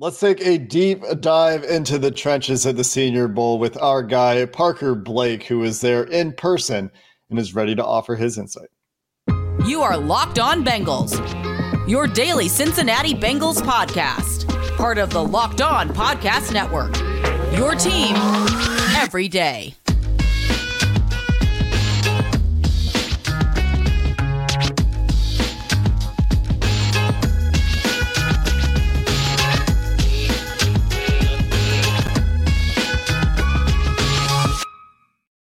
Let's take a deep dive into the trenches at the Senior Bowl with our guy, Parker Blake, who is there in person and is ready to offer his insight. You are Locked On Bengals, your daily Cincinnati Bengals podcast, part of the Locked On Podcast Network. Your team every day.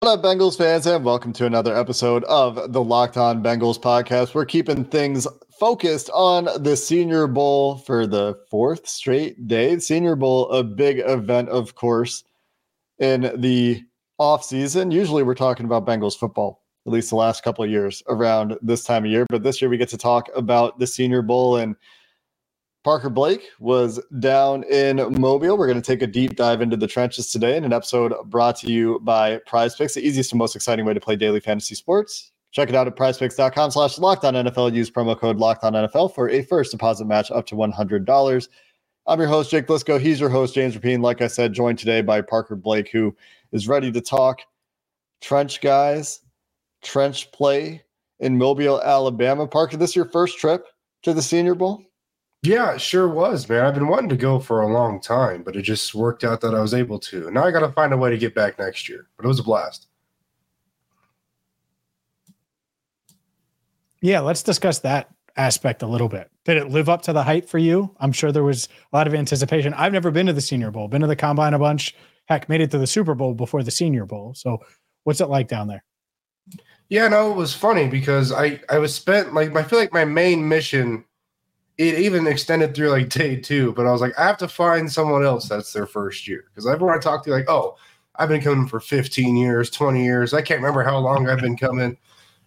What up, Bengals fans, and welcome to another episode of the Locked On Bengals podcast. We're keeping things focused on the Senior Bowl for the fourth straight day. Senior Bowl, a big event, of course, in the off season. Usually, we're talking about Bengals football, at least the last couple of years around this time of year. But this year, we get to talk about the Senior Bowl and Parker Blake was down in Mobile. We're going to take a deep dive into the trenches today in an episode brought to you by Prize Picks, the easiest and most exciting way to play daily fantasy sports. Check it out at prizepicks.com slash locked on NFL. Use promo code locked on NFL for a first deposit match up to $100. I'm your host, Jake Liscow. He's your host, James Rapien. Like I said, joined today by Parker Blake, who is ready to talk trench guys, trench play in Mobile, Alabama. Parker, this your first trip to the Senior Bowl? Yeah, it sure was, man. I've been wanting to go for a long time, but it just worked out that I was able to. Now I got to find a way to get back next year, but it was a blast. Yeah, let's discuss that aspect a little bit. Did it live up to the hype for you? I'm sure there was a lot of anticipation. I've never been to the Senior Bowl, been to the Combine a bunch. Heck, made it to the Super Bowl before the Senior Bowl. So, what's it like down there? Yeah, no, it was funny because I I was spent like I feel like my main mission it even extended through like day two, but I was like, I have to find someone else that's their first year. Because everyone I talked to, like, oh, I've been coming for 15 years, 20 years. I can't remember how long I've been coming.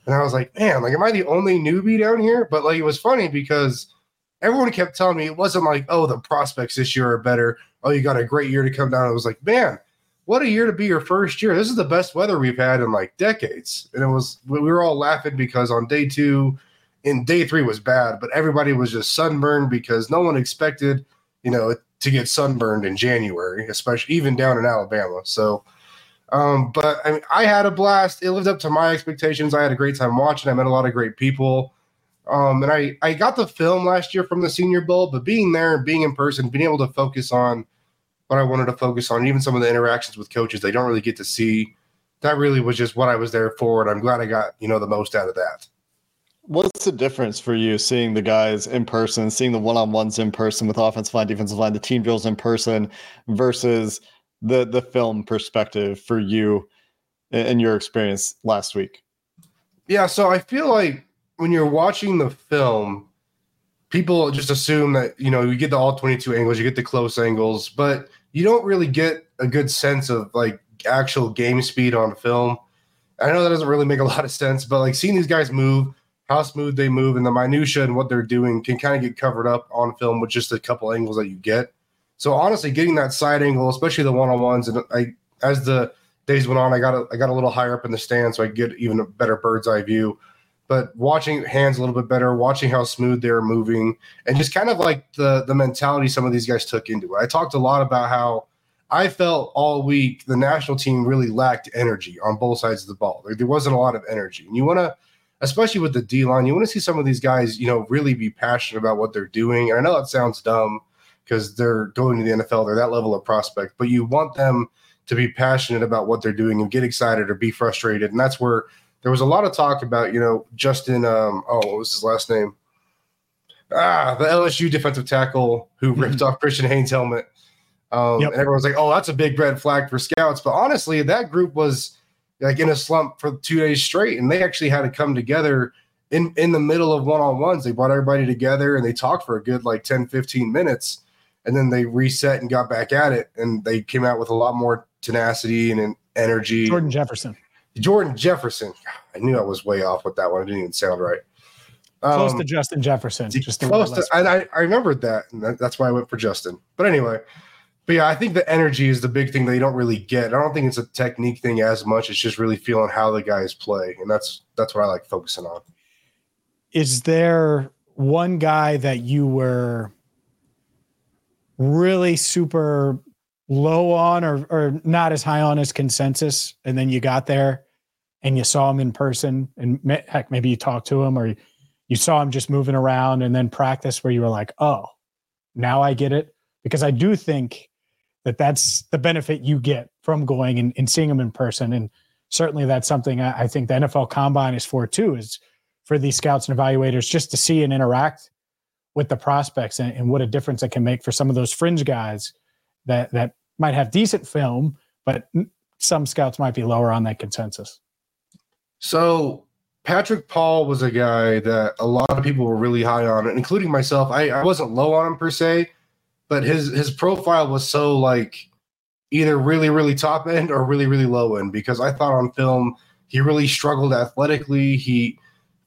And I was like, man, like, am I the only newbie down here? But like, it was funny because everyone kept telling me it wasn't like, oh, the prospects this year are better. Oh, you got a great year to come down. I was like, man, what a year to be your first year. This is the best weather we've had in like decades. And it was, we were all laughing because on day two, in day three was bad, but everybody was just sunburned because no one expected, you know, to get sunburned in January, especially even down in Alabama. So, um, but I mean, I had a blast. It lived up to my expectations. I had a great time watching. I met a lot of great people. Um, and I, I got the film last year from the Senior Bowl, but being there and being in person, being able to focus on what I wanted to focus on, even some of the interactions with coaches they don't really get to see, that really was just what I was there for. And I'm glad I got, you know, the most out of that. What's the difference for you seeing the guys in person, seeing the one on ones in person with offensive line, defensive line, the team drills in person versus the the film perspective for you and your experience last week? Yeah, so I feel like when you're watching the film, people just assume that you know you get the all 22 angles, you get the close angles, but you don't really get a good sense of like actual game speed on film. I know that doesn't really make a lot of sense, but like seeing these guys move how smooth they move and the minutia and what they're doing can kind of get covered up on film with just a couple angles that you get. So honestly, getting that side angle, especially the one on ones, and I as the days went on, I got a, I got a little higher up in the stand, so I get even a better bird's eye view. But watching hands a little bit better, watching how smooth they're moving, and just kind of like the the mentality some of these guys took into it. I talked a lot about how I felt all week the national team really lacked energy on both sides of the ball. There, there wasn't a lot of energy, and you want to especially with the D line, you want to see some of these guys, you know, really be passionate about what they're doing. And I know that sounds dumb because they're going to the NFL, they're that level of prospect, but you want them to be passionate about what they're doing and get excited or be frustrated. And that's where there was a lot of talk about, you know, Justin, um, oh, what was his last name? Ah, the LSU defensive tackle who mm-hmm. ripped off Christian Haynes' helmet. Um, yep. And everyone's like, oh, that's a big red flag for scouts. But honestly, that group was like in a slump for two days straight, and they actually had to come together in in the middle of one on ones. They brought everybody together and they talked for a good like 10, 15 minutes, and then they reset and got back at it, and they came out with a lot more tenacity and energy. Jordan Jefferson. Jordan Jefferson. I knew I was way off with that one. It didn't even sound right. Close um, to Justin Jefferson. Just close to, and I, I remembered that, and that, that's why I went for Justin. But anyway, but yeah, I think the energy is the big thing they don't really get. I don't think it's a technique thing as much. It's just really feeling how the guys play, and that's that's what I like focusing on. Is there one guy that you were really super low on or or not as high on as consensus, and then you got there and you saw him in person, and heck, maybe you talked to him or you saw him just moving around, and then practice where you were like, oh, now I get it, because I do think that that's the benefit you get from going and, and seeing them in person, and certainly that's something I, I think the NFL Combine is for too, is for these scouts and evaluators just to see and interact with the prospects and, and, what a difference it can make for some of those fringe guys that that might have decent film, but some scouts might be lower on that consensus. So Patrick Paul was a guy that a lot of people were really high on, including myself. I, I wasn't low on him per se, but his his profile was so like either really really top end or really really low end because I thought on film he really struggled athletically. He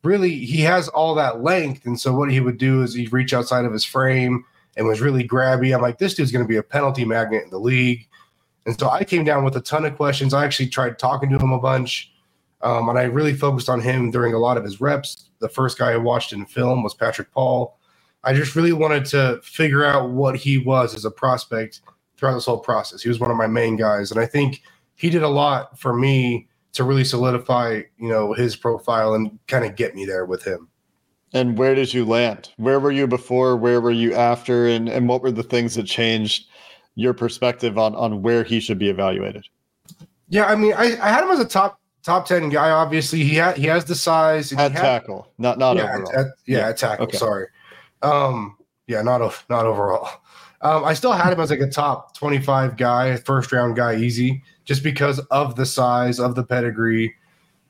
really he has all that length, and so what he would do is he'd reach outside of his frame and was really grabby. I'm like, this dude's going to be a penalty magnet in the league. And so I came down with a ton of questions. I actually tried talking to him a bunch, um, and I really focused on him during a lot of his reps. The first guy I watched in film was Patrick Paul. I just really wanted to figure out what he was as a prospect throughout this whole process. He was one of my main guys, and I think he did a lot for me to really solidify, you know, his profile and kind of get me there with him. And where did you land? Where were you before? Where were you after? And and what were the things that changed your perspective on on where he should be evaluated? Yeah, I mean, I, I had him as a top top ten guy. Obviously, he had he has the size. At tackle, not not yeah, overall. At, at, yeah, yeah, at tackle. Okay. Sorry. Um, yeah, not not overall. Um, I still had him as like a top twenty five guy, first round guy, easy just because of the size of the pedigree.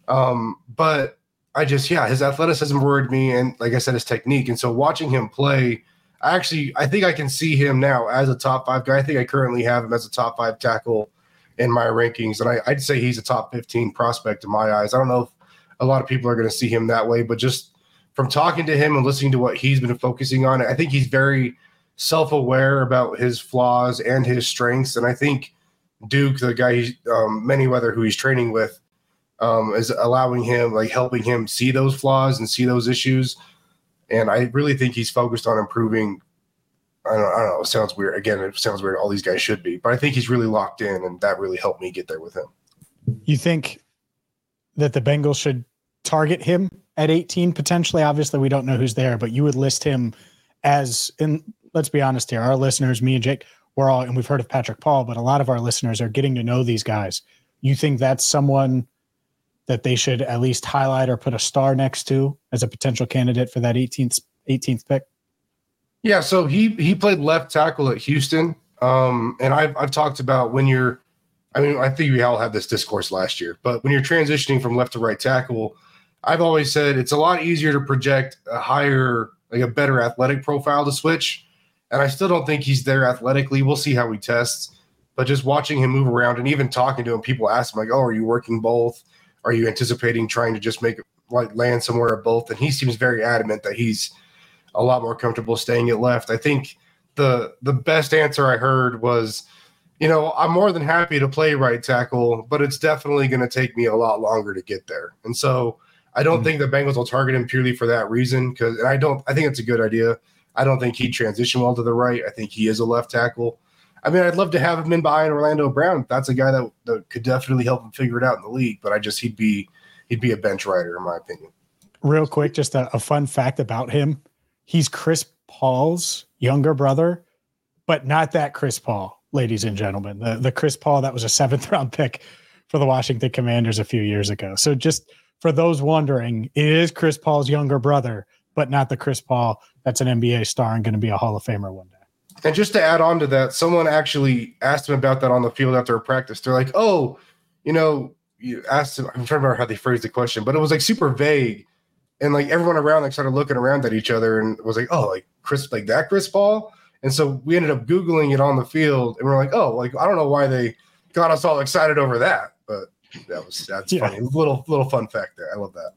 Um, but I just, yeah, his athleticism worried me, and like I said, his technique. And so watching him play, I actually, I think I can see him now as a top five guy. I think I currently have him as a top five tackle in my rankings, and I, I'd say he's a top fifteen prospect in my eyes. I don't know if a lot of people are going to see him that way, but just from talking to him and listening to what he's been focusing on, I think he's very self-aware about his flaws and his strengths, and I think Duke, the guy, he's, um, Manyweather, who he's training with, um, is allowing him, like helping him see those flaws and see those issues. And I really think he's focused on improving. I don't, I don't know. It sounds weird. Again, it sounds weird. All these guys should be, but I think he's really locked in, and that really helped me get there with him. You think that the Bengals should target him at 18 potentially? Obviously, we don't know who's there, but you would list him as, and let's be honest here, our listeners, me and Jake, we're all, and we've heard of Patrick Paul, but a lot of our listeners are getting to know these guys. You think that's someone that they should at least highlight or put a star next to as a potential candidate for that 18th 18th pick? Yeah, so he he played left tackle at Houston, um, and I've I've talked about when you're, I mean, I think we all had this discourse last year, but when you're transitioning from left to right tackle, I've always said it's a lot easier to project a higher, like a better athletic profile to switch and I still don't think he's there athletically. We'll see how he tests. But just watching him move around and even talking to him, people ask him like, "Oh, are you working both? Are you anticipating trying to just make like land somewhere at both?" And he seems very adamant that he's a lot more comfortable staying at left. I think the the best answer I heard was, you know, I'm more than happy to play right tackle, but it's definitely going to take me a lot longer to get there. And so I don't mm-hmm. think the Bengals will target him purely for that reason because I don't I think it's a good idea. I don't think he'd transition well to the right. I think he is a left tackle. I mean, I'd love to have him in behind Orlando Brown. That's a guy that, that could definitely help him figure it out in the league. But I just he'd be he'd be a bench rider in my opinion. Real quick, just a, a fun fact about him: he's Chris Paul's younger brother, but not that Chris Paul, ladies and gentlemen. The the Chris Paul that was a seventh round pick for the Washington Commanders a few years ago. So just for those wondering, it is Chris Paul's younger brother but not the Chris Paul that's an NBA star and going to be a Hall of Famer one day. And just to add on to that, someone actually asked him about that on the field after a practice. They're like, "Oh, you know, you asked him." I'm trying to remember how they phrased the question, but it was like super vague, and like everyone around like started looking around at each other and was like, "Oh, like Chris, like that Chris Paul." And so we ended up googling it on the field, and we're like, "Oh, like I don't know why they got us all excited over that, that was that's yeah. funny. Little little fun fact there. I love that."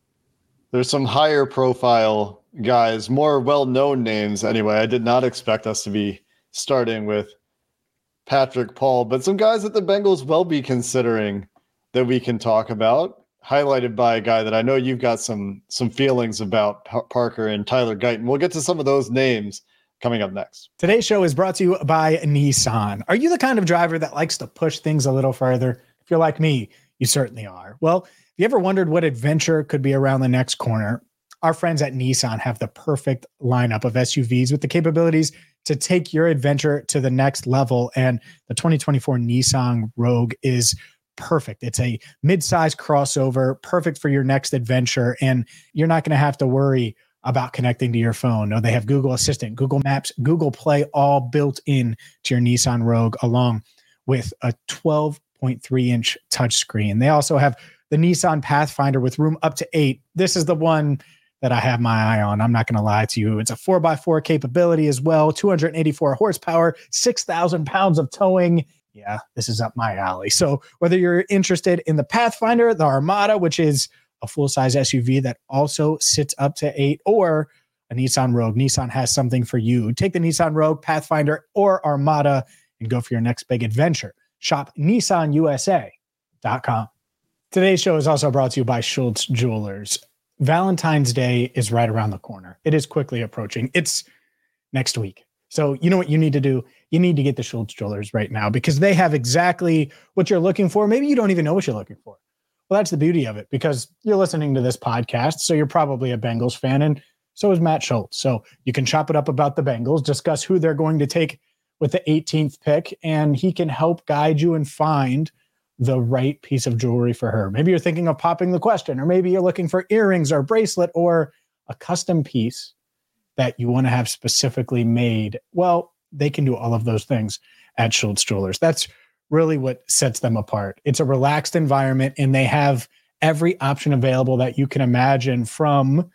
There's some higher profile guys, more well known names anyway. I did not expect us to be starting with Patrick Paul, but some guys that the Bengals will be considering that we can talk about, highlighted by a guy that I know you've got some some feelings about Parker and Tyler Guyton. We'll get to some of those names, coming up next. Today's show is brought to you by Nissan. Are you the kind of driver that likes to push things a little further? If you're like me, you certainly are. Well, if you ever wondered what adventure could be around the next corner, our friends at Nissan have the perfect lineup of SUVs with the capabilities to take your adventure to the next level. And the 2024 Nissan Rogue is perfect. It's a mid-size crossover, perfect for your next adventure. And you're not going to have to worry about connecting to your phone. No, they have Google Assistant, Google Maps, Google Play, all built in to your Nissan Rogue, along with a 12.3 inch touchscreen. They also have the Nissan Pathfinder with room up to eight. This is the one that I have my eye on. I'm not going to lie to you. It's a 4x4 capability as well, 284 horsepower, 6,000 pounds of towing. Yeah, this is up my alley. So, whether you're interested in the Pathfinder, the Armada, which is a full size SUV that also sits up to eight, or a Nissan Rogue, Nissan has something for you. Take the Nissan Rogue, Pathfinder, or Armada and go for your next big adventure. Shop NissanUSA.com. Today's show is also brought to you by Schultz Jewelers. Valentine's Day is right around the corner. It is quickly approaching. It's next week. So, you know what you need to do? You need to get the Schultz Jewelers right now because they have exactly what you're looking for. Maybe you don't even know what you're looking for. Well, that's the beauty of it because you're listening to this podcast. So, you're probably a Bengals fan, and so is Matt Schultz. So, you can chop it up about the Bengals, discuss who they're going to take with the 18th pick, and he can help guide you and find the right piece of jewelry for her. Maybe you're thinking of popping the question, or maybe you're looking for earrings or bracelet or a custom piece that you want to have specifically made. Well, they can do all of those things at Schultz Jewelers. That's really what sets them apart. It's a relaxed environment and they have every option available that you can imagine from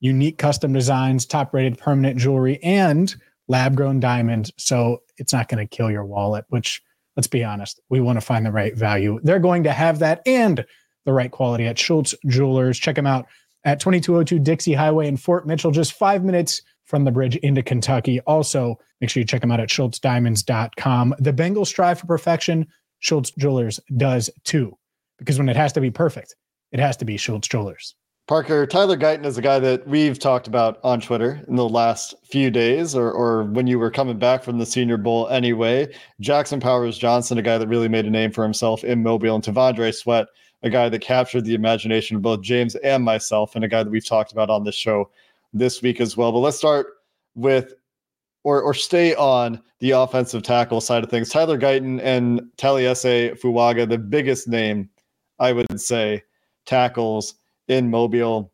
unique custom designs, top rated permanent jewelry, and lab grown diamonds. So it's not going to kill your wallet, which let's be honest, we want to find the right value. They're going to have that and the right quality at Schultz Jewelers. Check them out at 2202 Dixie Highway in Fort Mitchell, just five minutes from the bridge into Kentucky. Also, make sure you check them out at schultzdiamonds.com. The Bengals strive for perfection. Schultz Jewelers does too, because when it has to be perfect, it has to be Schultz Jewelers. Parker, Tyler Guyton is a guy that we've talked about on Twitter in the last few days or, or when you were coming back from the Senior Bowl anyway. Jackson Powers Johnson, a guy that really made a name for himself in Mobile, and T'Vondre Sweat, a guy that captured the imagination of both James and myself, and a guy that we've talked about on this show this week as well. But let's start with or or stay on the offensive tackle side of things. Tyler Guyton and Taliese Fuaga, the biggest name, I would say, tackles in Mobile.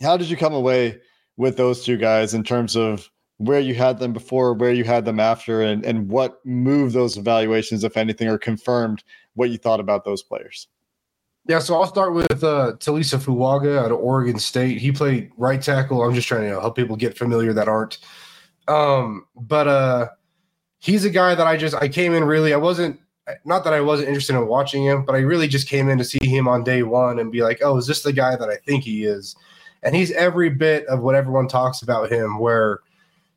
How did you come away with those two guys in terms of where you had them before, where you had them after, and, and what moved those evaluations, if anything, or confirmed what you thought about those players? Yeah, so I'll start with uh, Taliese Fuaga out of Oregon State. He played right tackle. I'm just trying to help people get familiar that aren't. Um, but uh, he's a guy that I just I came in really. I wasn't not that I wasn't interested in watching him, but I really just came in to see him on day one and be like, oh, is this the guy that I think he is? And he's every bit of what everyone talks about him, where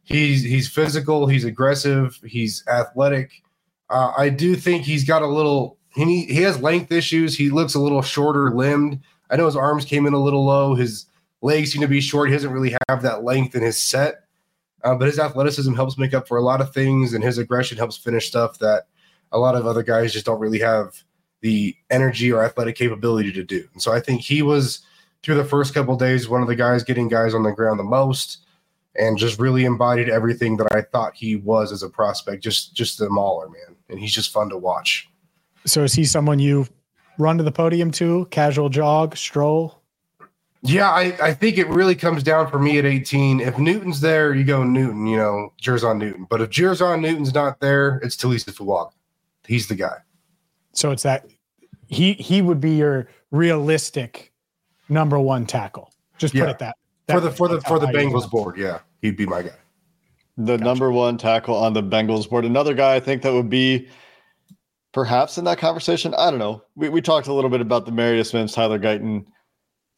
he's he's physical, he's aggressive, he's athletic. Uh, I do think he's got a little he he has length issues. He looks a little shorter limbed. I know his arms came in a little low. His legs seem to be short. He doesn't really have that length in his set, uh, but his athleticism helps make up for a lot of things, and his aggression helps finish stuff that a lot of other guys just don't really have the energy or athletic capability to do. And so I think he was through the first couple days one of the guys getting guys on the ground the most and just really embodied everything that I thought he was as a prospect, just just the mauler, man. And he's just fun to watch. So is he someone you run to the podium to, casual jog, stroll? Yeah, I, I think it really comes down for me at 18. If Newton's there, you go Newton, you know, Jer'Zhan Newton. But if Jer'Zhan Newton's not there, it's Taliese Fuaga he's the guy. So it's that he he would be your realistic number one tackle. Just put it that, that For the way. for the That's for the Bengals it. board, yeah, he'd be my guy. The number one tackle on the Bengals board. Another guy I think that would be perhaps in that conversation. I don't know. We, we talked a little bit about the Marius Mims, Tyler Guyton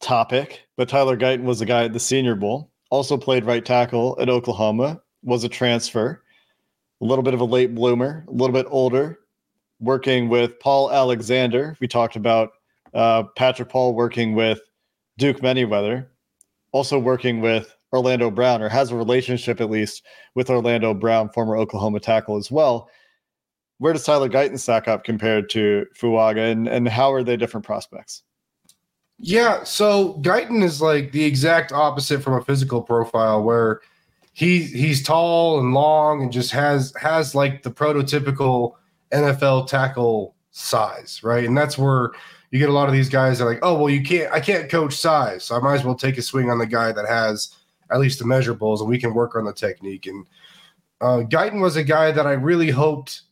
topic, but Tyler Guyton was a guy at the Senior Bowl, also played right tackle at Oklahoma, was a transfer, a little bit of a late bloomer, a little bit older, working with Paul Alexander. We talked about uh, Patrick Paul working with Duke Manyweather, also working with Orlando Brown or has a relationship at least with Orlando Brown, former Oklahoma tackle as well. Where does Tyler Guyton stack up compared to Fuaga and, and how are they different prospects? Yeah, so Guyton is like the exact opposite from a physical profile where he he's tall and long and just has has like the prototypical NFL tackle size, right? And that's where you get a lot of these guys that are like, oh well, you can't I can't coach size, so I might as well take a swing on the guy that has at least the measurables, and we can work on the technique. And uh, Guyton was a guy that I really hoped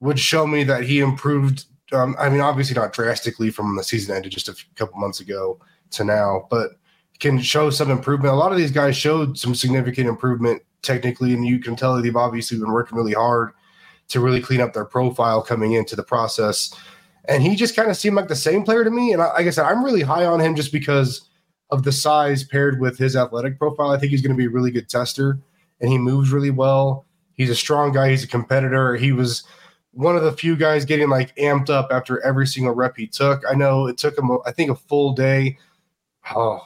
would show me that he improved. Um, I mean, obviously not drastically from the season ended just a couple months ago to now, but can show some improvement. A lot of these guys showed some significant improvement technically, and you can tell they've obviously been working really hard to really clean up their profile coming into the process. And he just kind of seemed like the same player to me. And like I said, I'm really high on him just because of the size paired with his athletic profile. I think he's going to be a really good tester, and he moves really well. He's a strong guy. He's a competitor. He was one of the few guys getting like amped up after every single rep he took. I know it took him, I think, a full day. Oh,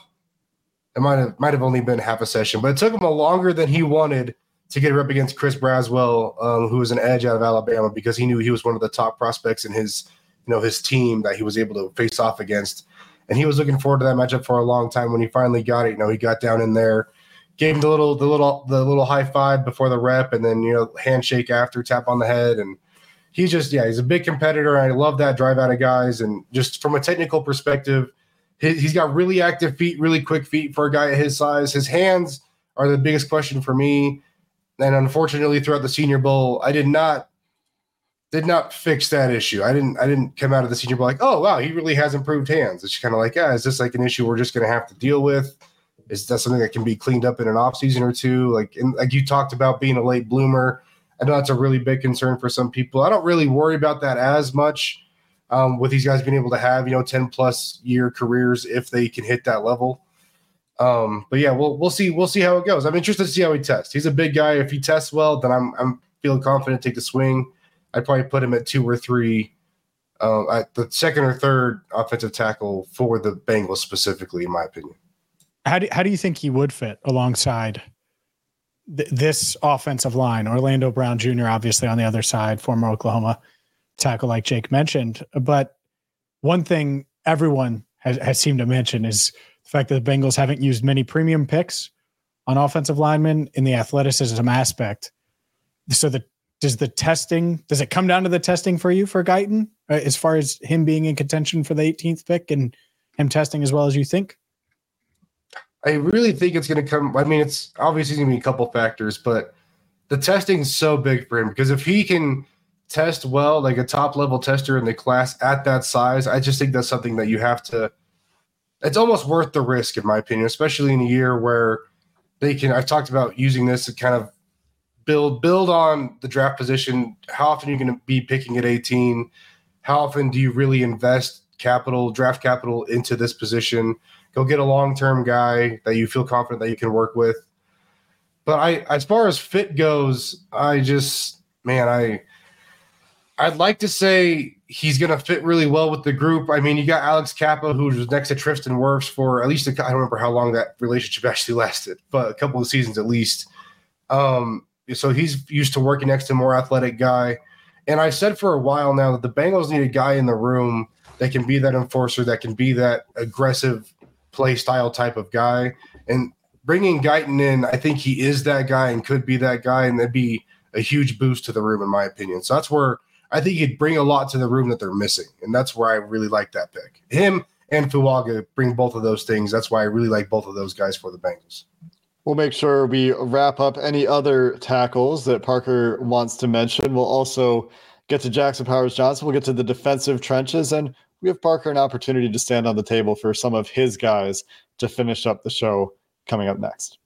it might have might have only been half a session, but it took him a longer than he wanted to get a rep against Chris Braswell, um, who was an edge out of Alabama, because he knew he was one of the top prospects in his you know his team that he was able to face off against. And he was looking forward to that matchup for a long time. When he finally got it, you know, he got down in there, gave him the little the little the little high five before the rep, and then you know handshake after, tap on the head, and he's just yeah, he's a big competitor. I love that drive out of guys, and just from a technical perspective he's got really active feet, really quick feet for a guy at his size. His hands are the biggest question for me. And unfortunately, throughout the Senior Bowl, I did not did not fix that issue. I didn't I didn't come out of the Senior Bowl like, oh wow, he really has improved hands. It's kind of like, yeah, is this like an issue we're just going to have to deal with? Is that something that can be cleaned up in an off season or two? Like, and like you talked about being a late bloomer. I know that's a really big concern for some people. I don't really worry about that as much um, with these guys being able to have you know 10 plus year careers if they can hit that level um, but yeah we'll we'll see we'll see how it goes. I'm interested to see how he tests. He's a big guy. If he tests well then i'm i'm feeling confident to take the swing. I'd probably put him at two or three uh, at the second or third offensive tackle for the bengals specifically in my opinion. How do, how do you think he would fit alongside th- this offensive line? Orlando brown jr obviously on the other side former oklahoma tackle, like Jake mentioned. But one thing everyone has, has seemed to mention is the fact that the Bengals haven't used many premium picks on offensive linemen in the athleticism aspect. So the does the testing does it come down to the testing for you for Guyton uh, as far as him being in contention for the 18th pick and him testing as well as you think? I really think it's going to come. I mean, it's obviously going to be a couple factors, but the testing is so big for him because if he can test well, like a top level tester in the class at that size, I just think that's something that you have to. It's almost worth the risk, in my opinion, especially in a year where they can. I've talked about using this to kind of build build on the draft position. How often are you going to be picking at 18? How often do you really invest capital, draft capital into this position? Go get a long term guy that you feel confident that you can work with. But I, as far as fit goes, I just man, I I'd like to say he's going to fit really well with the group. I mean, you got Alex Cappa, who was next to Tristan Wirfs for at least I don't remember how long that relationship actually lasted, but a couple of seasons at least. Um, so he's used to working next to a more athletic guy. And I said for a while now that the Bengals need a guy in the room that can be that enforcer, that can be that aggressive play style type of guy. And bringing Guyton in, I think he is that guy and could be that guy, and that'd be a huge boost to the room, in my opinion. So that's where I think he'd bring a lot to the room that they're missing, and that's where I really like that pick. Him and Fuaga bring both of those things. That's why I really like both of those guys for the Bengals. We'll make sure we wrap up any other tackles that Parker wants to mention. We'll also get to Jackson Powers Johnson. We'll get to the defensive trenches, and we give Parker an opportunity to stand on the table for some of his guys to finish up the show coming up next.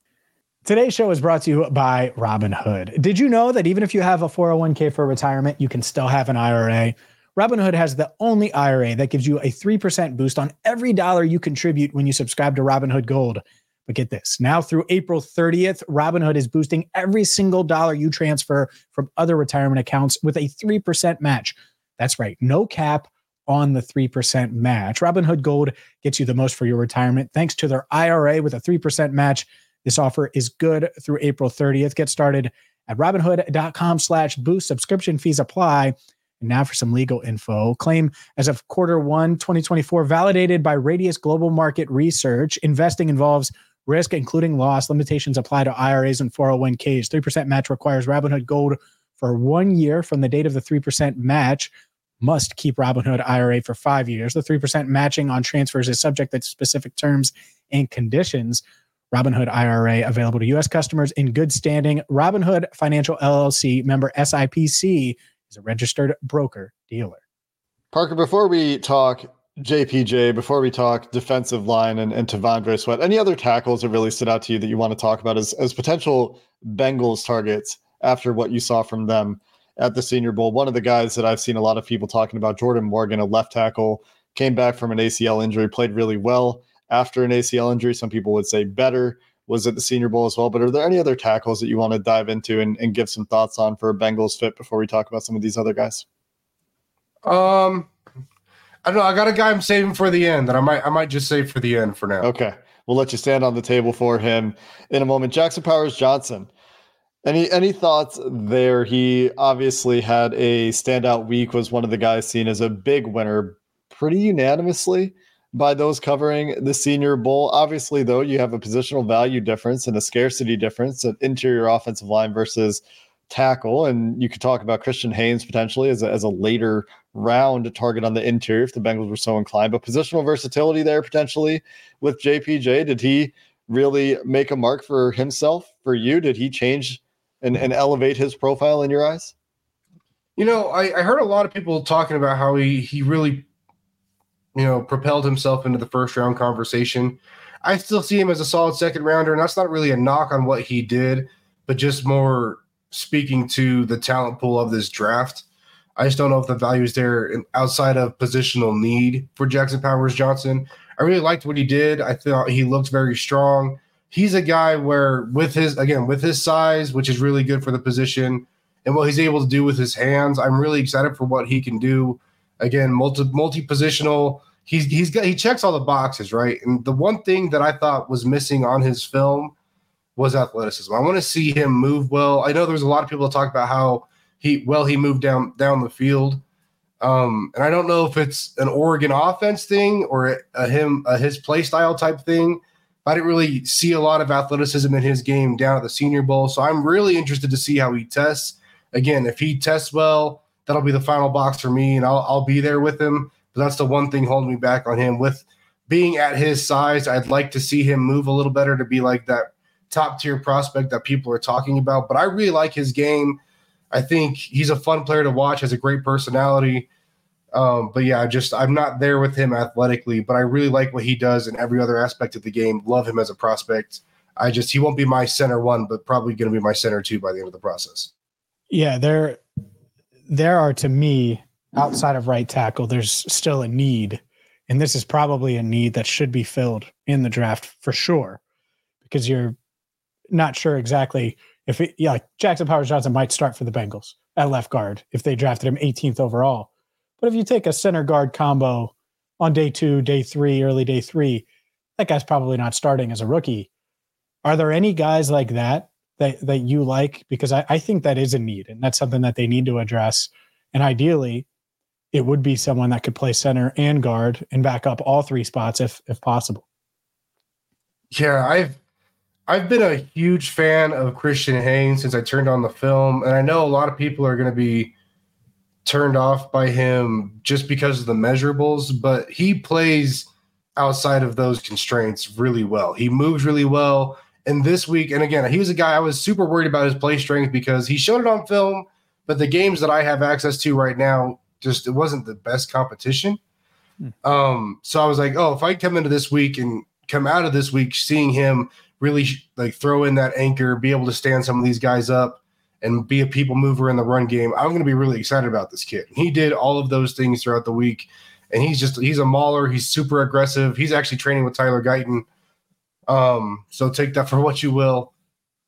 Today's show is brought to you by Robinhood. Did you know that even if you have a 401k for retirement, you can still have an IRA? Robinhood has the only IRA that gives you a 3% boost on every dollar you contribute when you subscribe to Robinhood Gold. But get this now through April 30th, Robinhood is boosting every single dollar you transfer from other retirement accounts with a 3% match. That's right, no cap on the 3% match. Robinhood Gold gets you the most for your retirement thanks to their IRA with a 3% match This offer is good through April 30th. Get started at robinhood.com slash boost. Subscription fees apply. And now for some legal info. Claim as of quarter one, 2024, validated by Radius Global Market Research. Investing involves risk, including loss. Limitations apply to IRAs and 401ks. 3% match requires Robinhood Gold for one year from the date of the 3% match. Must keep Robinhood IRA for five years. The 3% matching on transfers is subject to specific terms and conditions. Robinhood IRA available to U.S. customers in good standing. Robinhood Financial LLC member SIPC is a registered broker dealer. Parker, before we talk JPJ, before we talk defensive line and, and T'Vondre Sweat, any other tackles that really stood out to you that you want to talk about as, as potential Bengals targets after what you saw from them at the Senior Bowl? One of the guys that I've seen a lot of people talking about, Jordan Morgan, a left tackle, came back from an ACL injury, played really well after an ACL injury. Some people would say better was at the Senior Bowl as well. But are there any other tackles that you want to dive into and, and give some thoughts on for a Bengals fit before we talk about some of these other guys? Um, I don't know. I got a guy I'm saving for the end that I might I might just save for the end for now. Okay. We'll let you stand on the table for him in a moment. Jackson Powers Johnson. Any any thoughts there? He obviously had a standout week, was one of the guys seen as a big winner pretty unanimously by those covering the Senior Bowl. Obviously, though, you have a positional value difference and a scarcity difference at interior offensive line versus tackle. And you could talk about Christian Haynes potentially as a, as a later round target on the interior if the Bengals were so inclined. But positional versatility there potentially with JPJ. Did he really make a mark for himself for you? Did he change and, and elevate his profile in your eyes? You know, I, I heard a lot of people talking about how he he really, you know, propelled himself into the first round conversation. I still see him as a solid second rounder, and that's not really a knock on what he did, but just more speaking to the talent pool of this draft. I just don't know if the value is there outside of positional need for Jackson Powers Johnson. I really liked what he did. I thought he looked very strong. He's a guy where, with his again, with his size, which is really good for the position, and what he's able to do with his hands, I'm really excited for what he can do. Again, multi multi positional. He's he's got he checks all the boxes, right? And the one thing that I thought was missing on his film was athleticism. I want to see him move well. I know there's a lot of people that talk about how he well he moved down down the field. Um, and I don't know if it's an Oregon offense thing or a him a his play style type thing. I didn't really see a lot of athleticism in his game down at the Senior Bowl, so I'm really interested to see how he tests. Again, if he tests well, that'll be the final box for me, and I'll I'll be there with him. But that's the one thing holding me back on him. With being at his size, I'd like to see him move a little better to be like that top tier prospect that people are talking about. But I really like his game. I think he's a fun player to watch, has a great personality. Um, but yeah, just I'm not there with him athletically, but I really like what he does in every other aspect of the game. Love him as a prospect. I just he won't be my center one, but probably going to be my center two by the end of the process. Yeah, there there are to me outside of right tackle, there's still a need, and this is probably a need that should be filled in the draft for sure, because you're not sure exactly if it, yeah, like Jackson Powers Johnson might start for the Bengals at left guard if they drafted him 18th overall. But if you take a center guard combo on day two, day three, early day three, that guy's probably not starting as a rookie. Are there any guys like that that, that you like? Because I, I think that is a need and that's something that they need to address. And ideally, it would be someone that could play center and guard and back up all three spots if if possible. Yeah, I've I've been a huge fan of Christian Haynes since I turned on the film, and I know a lot of people are going to be turned off by him just because of the measurables, but he plays outside of those constraints really well. He moves really well. And this week, and again, he was a guy I was super worried about his play strength because he showed it on film, but the games that I have access to right now, just it wasn't the best competition. Hmm. Um, so I was like, oh, if I come into this week and come out of this week seeing him really like throw in that anchor, be able to stand some of these guys up and be a people mover in the run game. I'm going to be really excited about this kid. He did all of those things throughout the week, and he's just he's a mauler. He's super aggressive. He's actually training with Tyler Guyton. Um, so take that for what you will.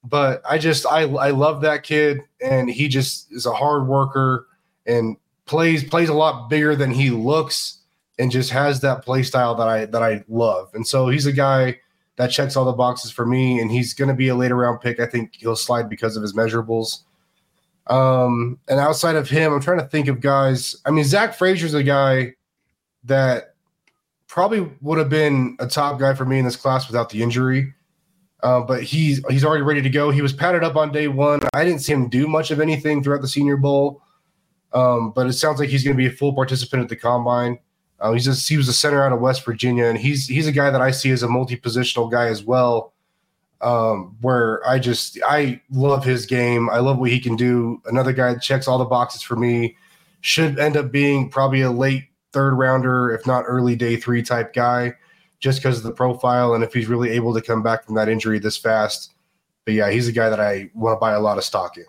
But I just I I love that kid, and he just is a hard worker and plays plays a lot bigger than he looks, and just has that play style that I that I love. And so he's a guy that checks all the boxes for me, and he's going to be a later round pick. I think he'll slide because of his measurables. Um, and outside of him, I'm trying to think of guys. I mean, Zach Frazier's a guy that probably would have been a top guy for me in this class without the injury. Uh, but he's he's already ready to go. He was padded up on day one. I didn't see him do much of anything throughout the Senior Bowl, um, but it sounds like he's going to be a full participant at the combine. Uh, he's just, he was a center out of West Virginia, and he's he's a guy that I see as a multi positional guy as well. Um, where I just I love his game. I love what he can do. Another guy that checks all the boxes for me. Should end up being probably a late third rounder, if not early day three type guy, just because of the profile and if he's really able to come back from that injury this fast. But yeah, he's a guy that I want to buy a lot of stock in.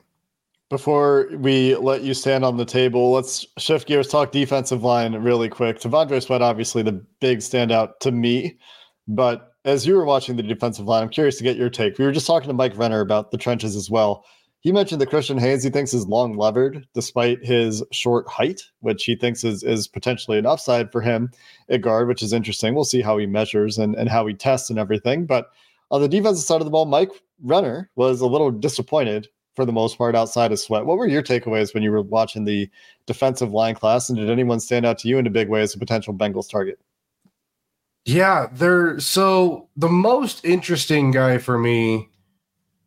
Before we let you stand on the table, let's shift gears, talk defensive line really quick. T'Vondre Sweat, obviously the big standout to me, but as you were watching the defensive line, I'm curious to get your take. We were just talking to Mike Renner about the trenches as well. He mentioned that Christian Haynes he thinks is long levered despite his short height, which he thinks is is potentially an upside for him at guard, which is interesting. We'll see how he measures and, and how he tests and everything. But on the defensive side of the ball, Mike Renner was a little disappointed for the most part outside of sweat. What were your takeaways when you were watching the defensive line class? And did anyone stand out to you in a big way as a potential Bengals target? Yeah, they're so the most interesting guy for me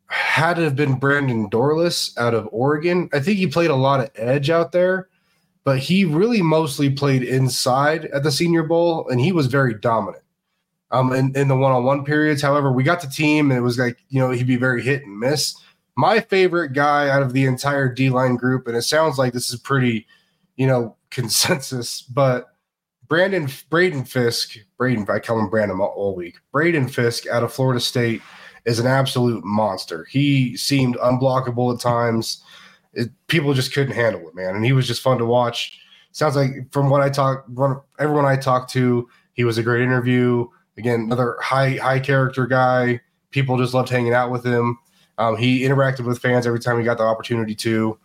had to have been Brandon Dorlus out of Oregon. I think he played a lot of edge out there, but he really mostly played inside at the Senior Bowl, and he was very dominant. Um, in, in the one-on-one periods. However, we got the team, and it was like you know he'd be very hit and miss. My favorite guy out of the entire D line group, and it sounds like this is pretty, you know, consensus, but Brandon Braden Fiske, Braden, I call him Brandon all week. Braden Fiske out of Florida State is an absolute monster. He seemed unblockable at times. It, people just couldn't handle it, man. And he was just fun to watch. Sounds like from what I talked, everyone I talked to, he was a great interview. Again, another high high character guy. People just loved hanging out with him. Um, he interacted with fans every time he got the opportunity to.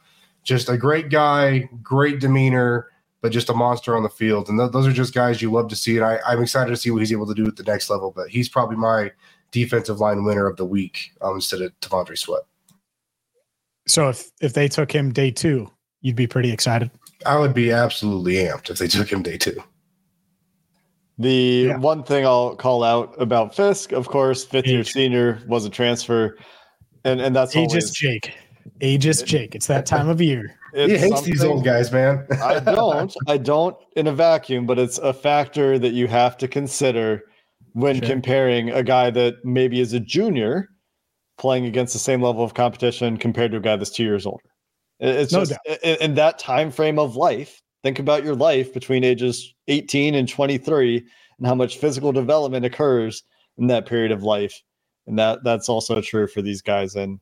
Just a great guy, great demeanor, but just a monster on the field. And th- those are just guys you love to see. And I, I'm excited to see what he's able to do at the next level. But he's probably my defensive line winner of the week um, instead of T'Vondre Sweat. So if if they took him day two, you'd be pretty excited. I would be absolutely amped if they took him day two. The yeah. one thing I'll call out about Fiske, of course, fifth Age. year senior was a transfer, and and that's ageist always, Jake, ageist Jake. It's that time of year. he hates these old guys, man. I don't. I don't in a vacuum, but it's a factor that you have to consider when sure. comparing a guy that maybe is a junior playing against the same level of competition compared to a guy that's two years older. It's no just in, in that time frame of life. Think about your life between ages 18 and 23 and how much physical development occurs in that period of life. And that that's also true for these guys in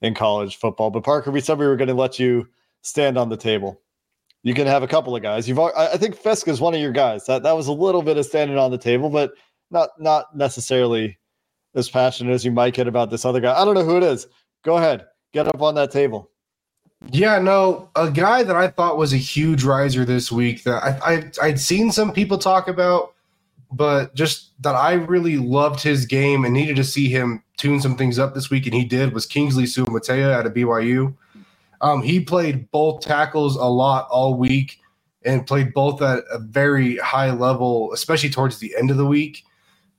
in college football. But Parker, we said we were going to let you stand on the table. You can have a couple of guys. You've I think Fiske is one of your guys. That that was a little bit of standing on the table, but not not necessarily as passionate as you might get about this other guy. I don't know who it is. Go ahead, get up on that table. Yeah, no, a guy that I thought was a huge riser this week that I, I I'd seen some people talk about, but just that I really loved his game and needed to see him tune some things up this week, and he did. Was Kingsley Suamataia out of BYU? Um, he played both tackles a lot all week and played both at a very high level, especially towards the end of the week.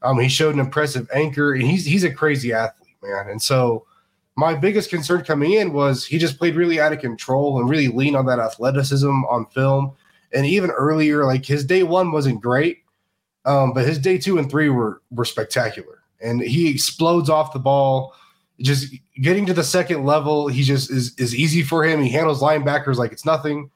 Um, he showed an impressive anchor, and he's he's a crazy athlete, man. And so, my biggest concern coming in was he just played really out of control and really leaned on that athleticism on film. And even earlier, like his day one wasn't great, um, but his day two and three were were spectacular. And he explodes off the ball. Just getting to the second level, he just is is easy for him. He handles linebackers like it's nothing.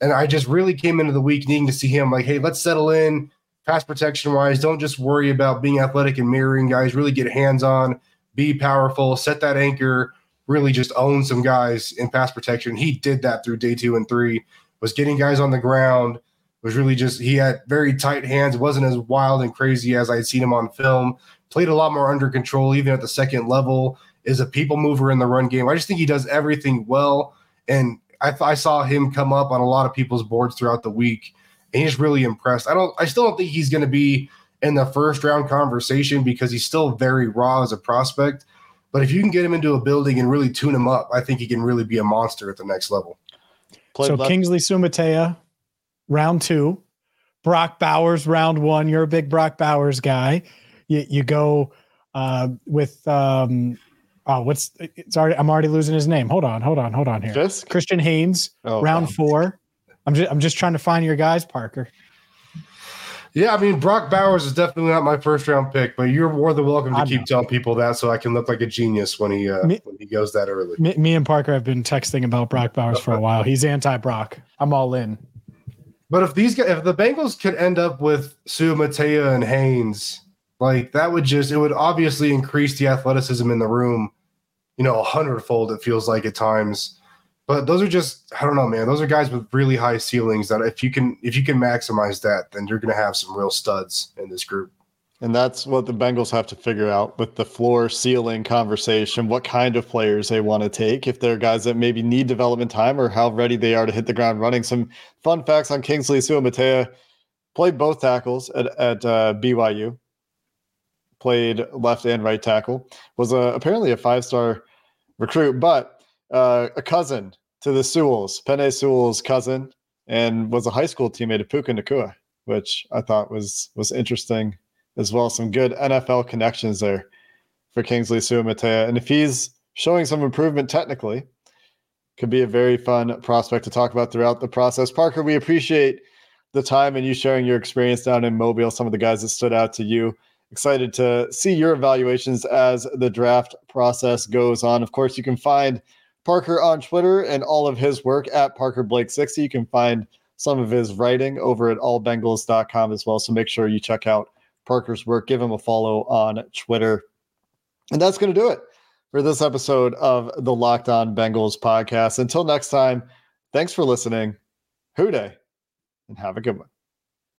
And I just really came into the week needing to see him like, hey, let's settle in pass protection wise, don't just worry about being athletic and mirroring guys. Really get hands on, be powerful, set that anchor, really just own some guys in pass protection. He did that through day two and three, was getting guys on the ground, was really just, he had very tight hands, wasn't as wild and crazy as I had seen him on film, played a lot more under control, even at the second level, is a people mover in the run game. I just think he does everything well. And I, th- I saw him come up on a lot of people's boards throughout the week and he's really impressed. I don't. I still don't think he's going to be in the first round conversation because he's still very raw as a prospect. But if you can get him into a building and really tune him up, I think he can really be a monster at the next level. Played so left. Kingsley Suamataia, round two. Brock Bowers, round one. You're a big Brock Bowers guy. You, you go uh, with um, oh, what's it's already? I'm already losing his name. Hold on, hold on, hold on here. Fiske? Christian Haynes, oh, round four. I'm just I'm just trying to find your guys, Parker. Yeah, I mean Brock Bowers is definitely not my first round pick, but you're more than welcome to I'm keep not. telling people that so I can look like a genius when he uh, me, when he goes that early. Me, me, and Parker have been texting about Brock Bowers for a while. He's anti Brock. I'm all in. But if these guys, if the Bengals could end up with Suamataia and Haynes, like that would just it would obviously increase the athleticism in the room, you know, a hundredfold. It feels like at times. But those are just I don't know, man. Those are guys with really high ceilings that if you can if you can maximize that, then you're going to have some real studs in this group. And that's what the Bengals have to figure out with the floor ceiling conversation. What kind of players they want to take, if they're guys that maybe need development time or how ready they are to hit the ground running. Some fun facts on Kingsley Suamataia played both tackles at, at uh, BYU, played left and right tackle, was a, apparently a five star recruit, but uh, a cousin to the Sewells, Penei Sewell's cousin, and was a high school teammate of Puka Nacua, which I thought was was interesting as well. Some good NFL connections there for Kingsley Suamataia. And if he's showing some improvement technically, could be a very fun prospect to talk about throughout the process. Parker, we appreciate the time and you sharing your experience down in Mobile, some of the guys that stood out to you. Excited to see your evaluations as the draft process goes on. Of course, you can find Parker on Twitter and all of his work at Parker Blake 60. You can find some of his writing over at allbengals.com as well. So make sure you check out Parker's work. Give him a follow on Twitter. And that's going to do it for this episode of the Locked On Bengals podcast. Until next time, thanks for listening. Who Dey, and have a good one.